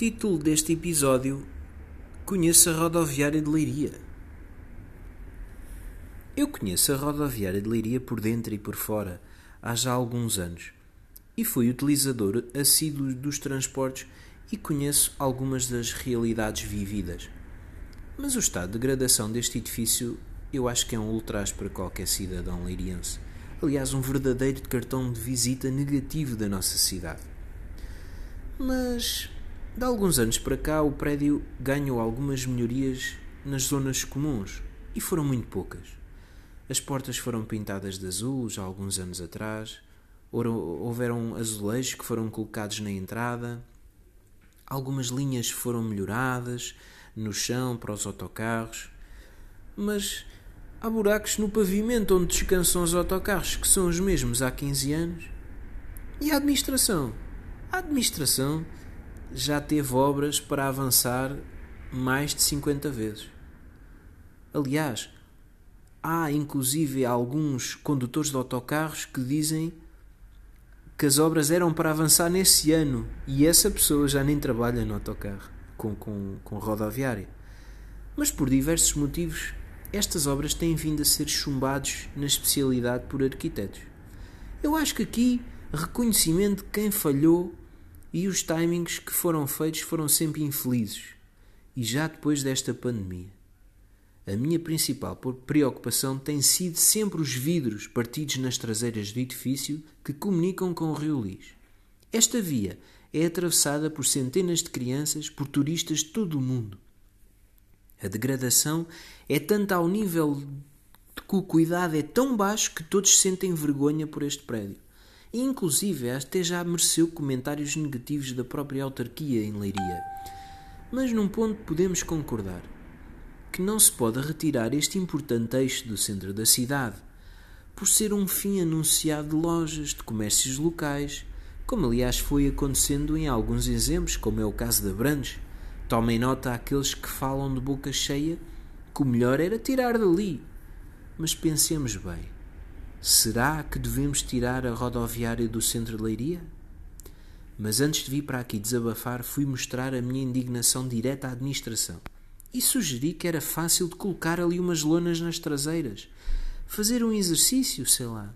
Título deste episódio: Conheço a rodoviária de Leiria. Eu conheço a rodoviária de Leiria por dentro e por fora há já alguns anos e fui utilizador assíduo dos transportes e conheço algumas das realidades vividas. Mas o estado de degradação deste edifício eu acho que é um ultraje para qualquer cidadão leiriense. Aliás, um verdadeiro cartão de visita negativo da nossa cidade. Mas de alguns anos para cá, o prédio ganhou algumas melhorias nas zonas comuns e foram muito poucas. As portas foram pintadas de azul já há alguns anos atrás, houveram azulejos que foram colocados na entrada, algumas linhas foram melhoradas no chão para os autocarros, mas há buracos no pavimento onde descansam os autocarros, que são os mesmos há 15 anos. E a administração? A administração já teve obras para avançar mais de 50 vezes. Aliás, há inclusive alguns condutores de autocarros que dizem que as obras eram para avançar nesse ano e essa pessoa já nem trabalha no autocarro com, com, com rodoviária. Mas por diversos motivos, estas obras têm vindo a ser chumbados na especialidade por arquitetos. Eu acho que aqui reconhecimento de quem falhou e os timings que foram feitos foram sempre infelizes. E já depois desta pandemia. A minha principal preocupação tem sido sempre os vidros partidos nas traseiras do edifício que comunicam com o Rio Lis. Esta via é atravessada por centenas de crianças, por turistas de todo o mundo. A degradação é tanta ao nível de que o cuidado é tão baixo que todos sentem vergonha por este prédio e inclusive até já mereceu comentários negativos da própria autarquia em Leiria. Mas num ponto podemos concordar, que não se pode retirar este importante eixo do centro da cidade, por ser um fim anunciado de lojas, de comércios locais, como aliás foi acontecendo em alguns exemplos, como é o caso da Brandes. Tomem nota àqueles que falam de boca cheia que o melhor era tirar dali. Mas pensemos bem Será que devemos tirar a rodoviária do centro de Leiria? Mas antes de vir para aqui desabafar, fui mostrar a minha indignação direta à administração e sugeri que era fácil de colocar ali umas lonas nas traseiras, fazer um exercício, sei lá,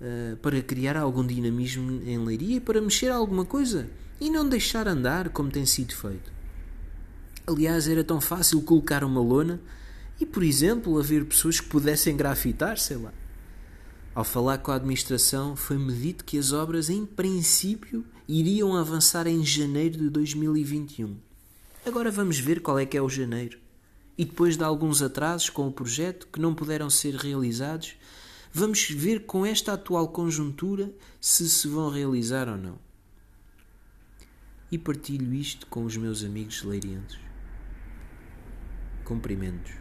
uh, para criar algum dinamismo em Leiria e para mexer alguma coisa e não deixar andar como tem sido feito. Aliás, era tão fácil colocar uma lona e, por exemplo, haver pessoas que pudessem grafitar, sei lá. Ao falar com a administração, foi-me dito que as obras, em princípio, iriam avançar em janeiro de 2021. Agora vamos ver qual é que é o janeiro. E depois de alguns atrasos com o projeto que não puderam ser realizados, vamos ver com esta atual conjuntura se se vão realizar ou não. E partilho isto com os meus amigos leirienses. Cumprimentos.